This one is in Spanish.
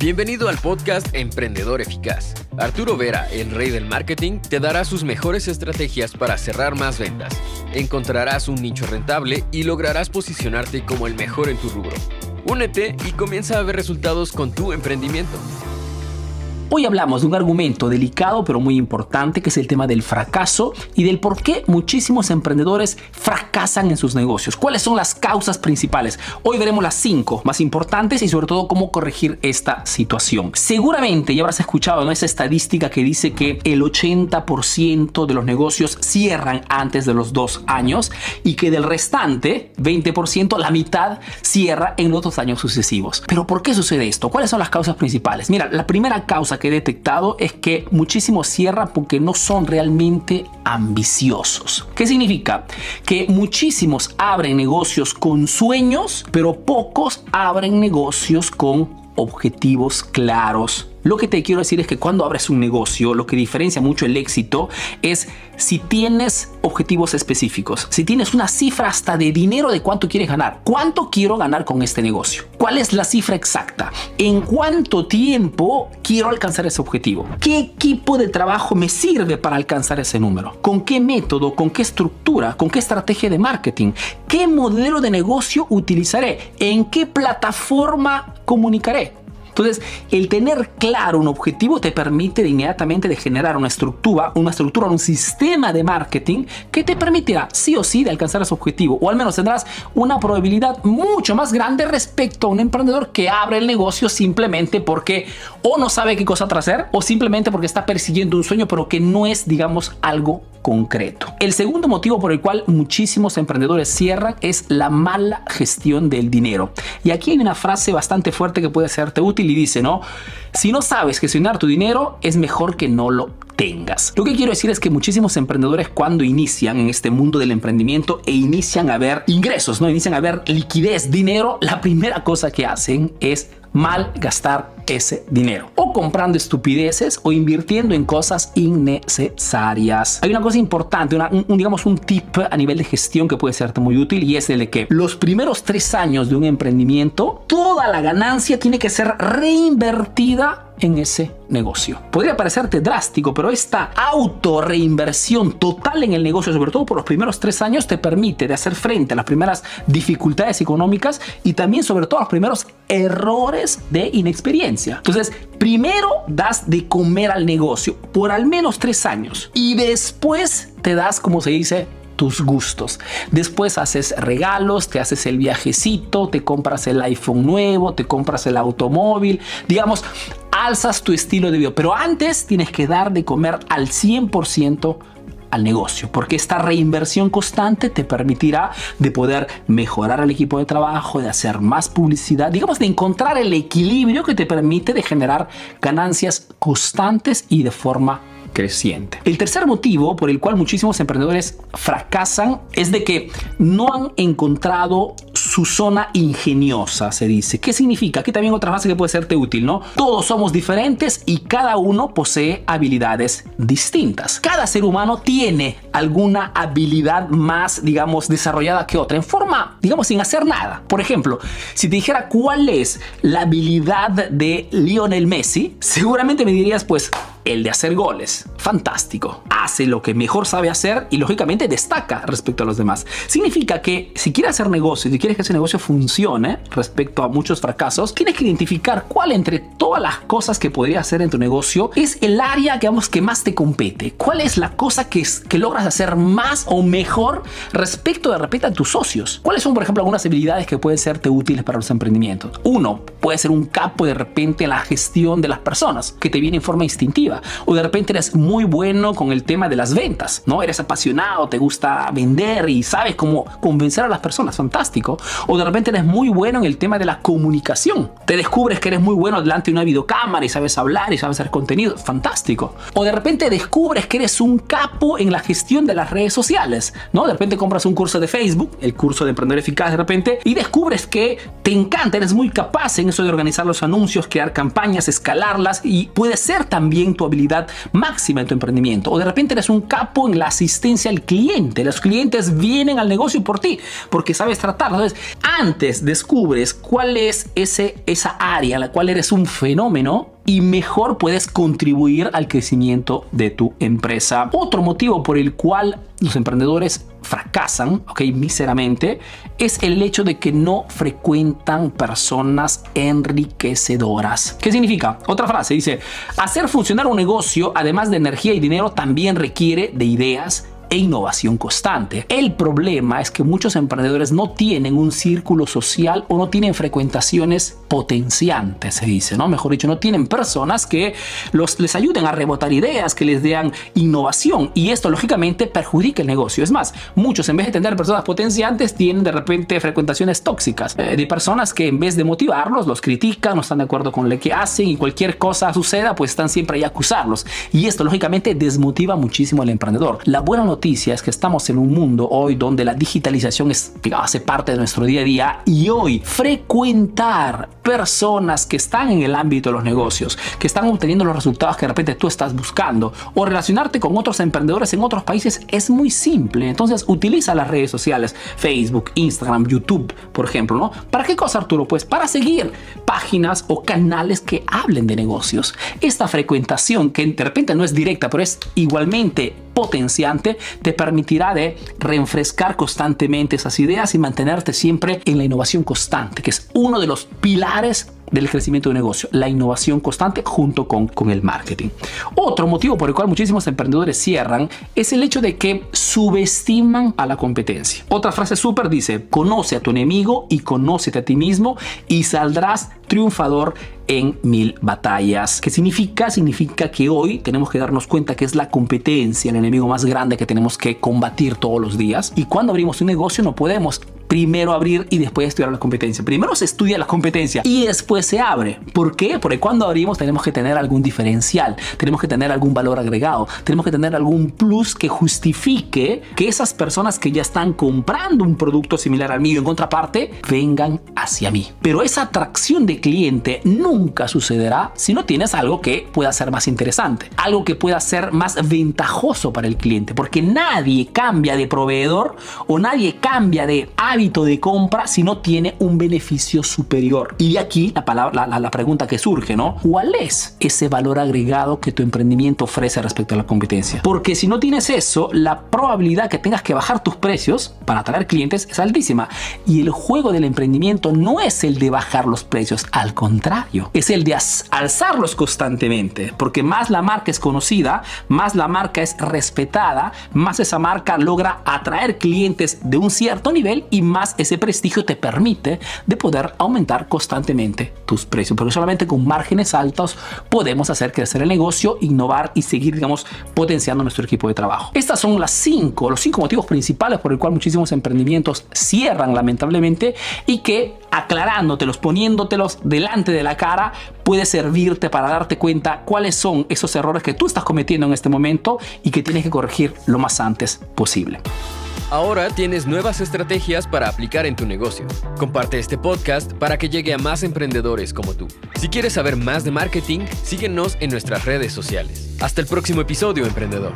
Bienvenido al podcast Emprendedor Eficaz. Arturo Vera, el rey del marketing, te dará sus mejores estrategias para cerrar más ventas. Encontrarás un nicho rentable y lograrás posicionarte como el mejor en tu rubro. Únete y comienza a ver resultados con tu emprendimiento. Hoy hablamos de un argumento delicado pero muy importante que es el tema del fracaso y del por qué muchísimos emprendedores fracasan en sus negocios. ¿Cuáles son las causas principales? Hoy veremos las cinco más importantes y sobre todo cómo corregir esta situación. Seguramente ya habrás escuchado ¿no? esa estadística que dice que el 80% de los negocios cierran antes de los dos años y que del restante 20% la mitad cierra en los dos años sucesivos. Pero ¿por qué sucede esto? ¿Cuáles son las causas principales? Mira, la primera causa que he detectado es que muchísimos cierran porque no son realmente ambiciosos. ¿Qué significa? Que muchísimos abren negocios con sueños, pero pocos abren negocios con objetivos claros lo que te quiero decir es que cuando abres un negocio, lo que diferencia mucho el éxito es si tienes objetivos específicos, si tienes una cifra hasta de dinero de cuánto quieres ganar, cuánto quiero ganar con este negocio, cuál es la cifra exacta, en cuánto tiempo quiero alcanzar ese objetivo, qué equipo de trabajo me sirve para alcanzar ese número, con qué método, con qué estructura, con qué estrategia de marketing, qué modelo de negocio utilizaré, en qué plataforma comunicaré. Entonces, el tener claro un objetivo te permite inmediatamente de generar una estructura, una estructura, un sistema de marketing que te permitirá sí o sí de alcanzar ese objetivo, o al menos tendrás una probabilidad mucho más grande respecto a un emprendedor que abre el negocio simplemente porque o no sabe qué cosa hacer o simplemente porque está persiguiendo un sueño pero que no es, digamos, algo concreto. El segundo motivo por el cual muchísimos emprendedores cierran es la mala gestión del dinero. Y aquí hay una frase bastante fuerte que puede serte útil y dice, ¿no? Si no sabes gestionar tu dinero, es mejor que no lo Lo que quiero decir es que muchísimos emprendedores cuando inician en este mundo del emprendimiento e inician a ver ingresos, ¿no? Inician a ver liquidez, dinero, la primera cosa que hacen es mal gastar ese dinero. O comprando estupideces o invirtiendo en cosas innecesarias. Hay una cosa importante, un, digamos un tip a nivel de gestión que puede serte muy útil y es el de que los primeros tres años de un emprendimiento, toda la ganancia tiene que ser reinvertida en ese negocio. Podría parecerte drástico, pero esta auto reinversión total en el negocio, sobre todo por los primeros tres años, te permite de hacer frente a las primeras dificultades económicas y también sobre todo a los primeros errores de inexperiencia. Entonces, primero das de comer al negocio por al menos tres años y después te das, como se dice, tus gustos. Después haces regalos, te haces el viajecito, te compras el iPhone nuevo, te compras el automóvil, digamos, alzas tu estilo de vida. Pero antes tienes que dar de comer al 100% al negocio, porque esta reinversión constante te permitirá de poder mejorar el equipo de trabajo, de hacer más publicidad, digamos de encontrar el equilibrio que te permite de generar ganancias constantes y de forma creciente. El tercer motivo por el cual muchísimos emprendedores fracasan es de que no han encontrado su zona ingeniosa, se dice. ¿Qué significa? Aquí también otra frase que puede serte útil, ¿no? Todos somos diferentes y cada uno posee habilidades distintas. Cada ser humano tiene alguna habilidad más, digamos, desarrollada que otra, en forma, digamos, sin hacer nada. Por ejemplo, si te dijera cuál es la habilidad de Lionel Messi, seguramente me dirías, pues, el de hacer goles. Fantástico. Hace lo que mejor sabe hacer y lógicamente destaca respecto a los demás. Significa que si quieres hacer negocio, si quieres que ese negocio funcione respecto a muchos fracasos, tienes que identificar cuál entre todas las cosas que podría hacer en tu negocio es el área, digamos, que más te compete. ¿Cuál es la cosa que, que logras hacer más o mejor respecto de repente a tus socios? ¿Cuáles son, por ejemplo, algunas habilidades que pueden serte útiles para los emprendimientos? Uno, puede ser un capo de repente en la gestión de las personas, que te viene en forma instintiva. O de repente eres muy bueno con el tema de las ventas, ¿no? Eres apasionado, te gusta vender y sabes cómo convencer a las personas, fantástico. O de repente eres muy bueno en el tema de la comunicación. Te descubres que eres muy bueno delante de una videocámara y sabes hablar y sabes hacer contenido, fantástico. O de repente descubres que eres un capo en la gestión de las redes sociales, ¿no? De repente compras un curso de Facebook, el curso de Emprender Eficaz de repente, y descubres que te encanta, eres muy capaz en eso de organizar los anuncios, crear campañas, escalarlas y puede ser también tu habilidad máxima de tu emprendimiento. O de repente eres un capo en la asistencia al cliente. Los clientes vienen al negocio por ti porque sabes tratar. Entonces, antes descubres cuál es ese, esa área en la cual eres un fenómeno y mejor puedes contribuir al crecimiento de tu empresa. Otro motivo por el cual los emprendedores fracasan, ok, miseramente, es el hecho de que no frecuentan personas enriquecedoras. ¿Qué significa? Otra frase dice, hacer funcionar un negocio, además de energía y dinero, también requiere de ideas e innovación constante. El problema es que muchos emprendedores no tienen un círculo social o no tienen frecuentaciones potenciantes, se dice, ¿no? Mejor dicho, no tienen personas que los, les ayuden a rebotar ideas, que les den innovación y esto lógicamente perjudica el negocio. Es más, muchos en vez de tener personas potenciantes tienen de repente frecuentaciones tóxicas eh, de personas que en vez de motivarlos los critican, no están de acuerdo con lo que hacen y cualquier cosa suceda pues están siempre ahí a acusarlos y esto lógicamente desmotiva muchísimo al emprendedor. La buena noticia es que estamos en un mundo hoy donde la digitalización es, hace parte de nuestro día a día y hoy frecuentar personas que están en el ámbito de los negocios, que están obteniendo los resultados que de repente tú estás buscando o relacionarte con otros emprendedores en otros países es muy simple. Entonces utiliza las redes sociales, Facebook, Instagram, YouTube, por ejemplo, ¿no? ¿Para qué cosa, Arturo? Pues para seguir páginas o canales que hablen de negocios. Esta frecuentación que de repente no es directa, pero es igualmente potenciante, te permitirá de reenfrescar constantemente esas ideas y mantenerte siempre en la innovación constante, que es uno de los pilares del crecimiento de negocio, la innovación constante junto con, con el marketing. Otro motivo por el cual muchísimos emprendedores cierran es el hecho de que subestiman a la competencia. Otra frase súper dice, conoce a tu enemigo y conócete a ti mismo y saldrás triunfador en mil batallas. ¿Qué significa? Significa que hoy tenemos que darnos cuenta que es la competencia, el enemigo más grande que tenemos que combatir todos los días. Y cuando abrimos un negocio no podemos primero abrir y después estudiar la competencia. Primero se estudia la competencia y después se abre. ¿Por qué? Porque cuando abrimos tenemos que tener algún diferencial, tenemos que tener algún valor agregado, tenemos que tener algún plus que justifique que esas personas que ya están comprando un producto similar al mío en contraparte vengan hacia mí. Pero esa atracción de cliente nunca sucederá si no tienes algo que pueda ser más interesante, algo que pueda ser más ventajoso para el cliente, porque nadie cambia de proveedor o nadie cambia de de compra si no tiene un beneficio superior. Y aquí la, pregunta que surge. ¿Cuál es ese valor agregado que tu emprendimiento ofrece respecto a la competencia? Porque si no tienes eso, la probabilidad que tengas que bajar tus precios para atraer clientes es altísima. Y el juego del emprendimiento no es el de bajar los precios, al contrario, es el de alzarlos constantemente. Porque más la marca es conocida, más la marca es respetada, más esa marca logra atraer clientes de un cierto nivel y más ese prestigio te permite de poder aumentar constantemente tus precios, porque solamente con márgenes altos podemos hacer crecer el negocio, innovar y seguir, digamos, potenciando nuestro equipo de trabajo. Estas son las cinco, los cinco motivos principales por el cual muchísimos emprendimientos cierran lamentablemente y que aclarándotelos, poniéndotelos delante de la puede servirte para darte cuenta cuáles son esos errores que tú estás cometiendo en este momento y que tienes que corregir lo más antes posible. Ahora tienes nuevas estrategias para aplicar en tu negocio. Comparte este podcast para que llegue a más emprendedores como tú. Si quieres saber más de marketing, síguenos en nuestras redes sociales. Hasta el próximo episodio, emprendedor.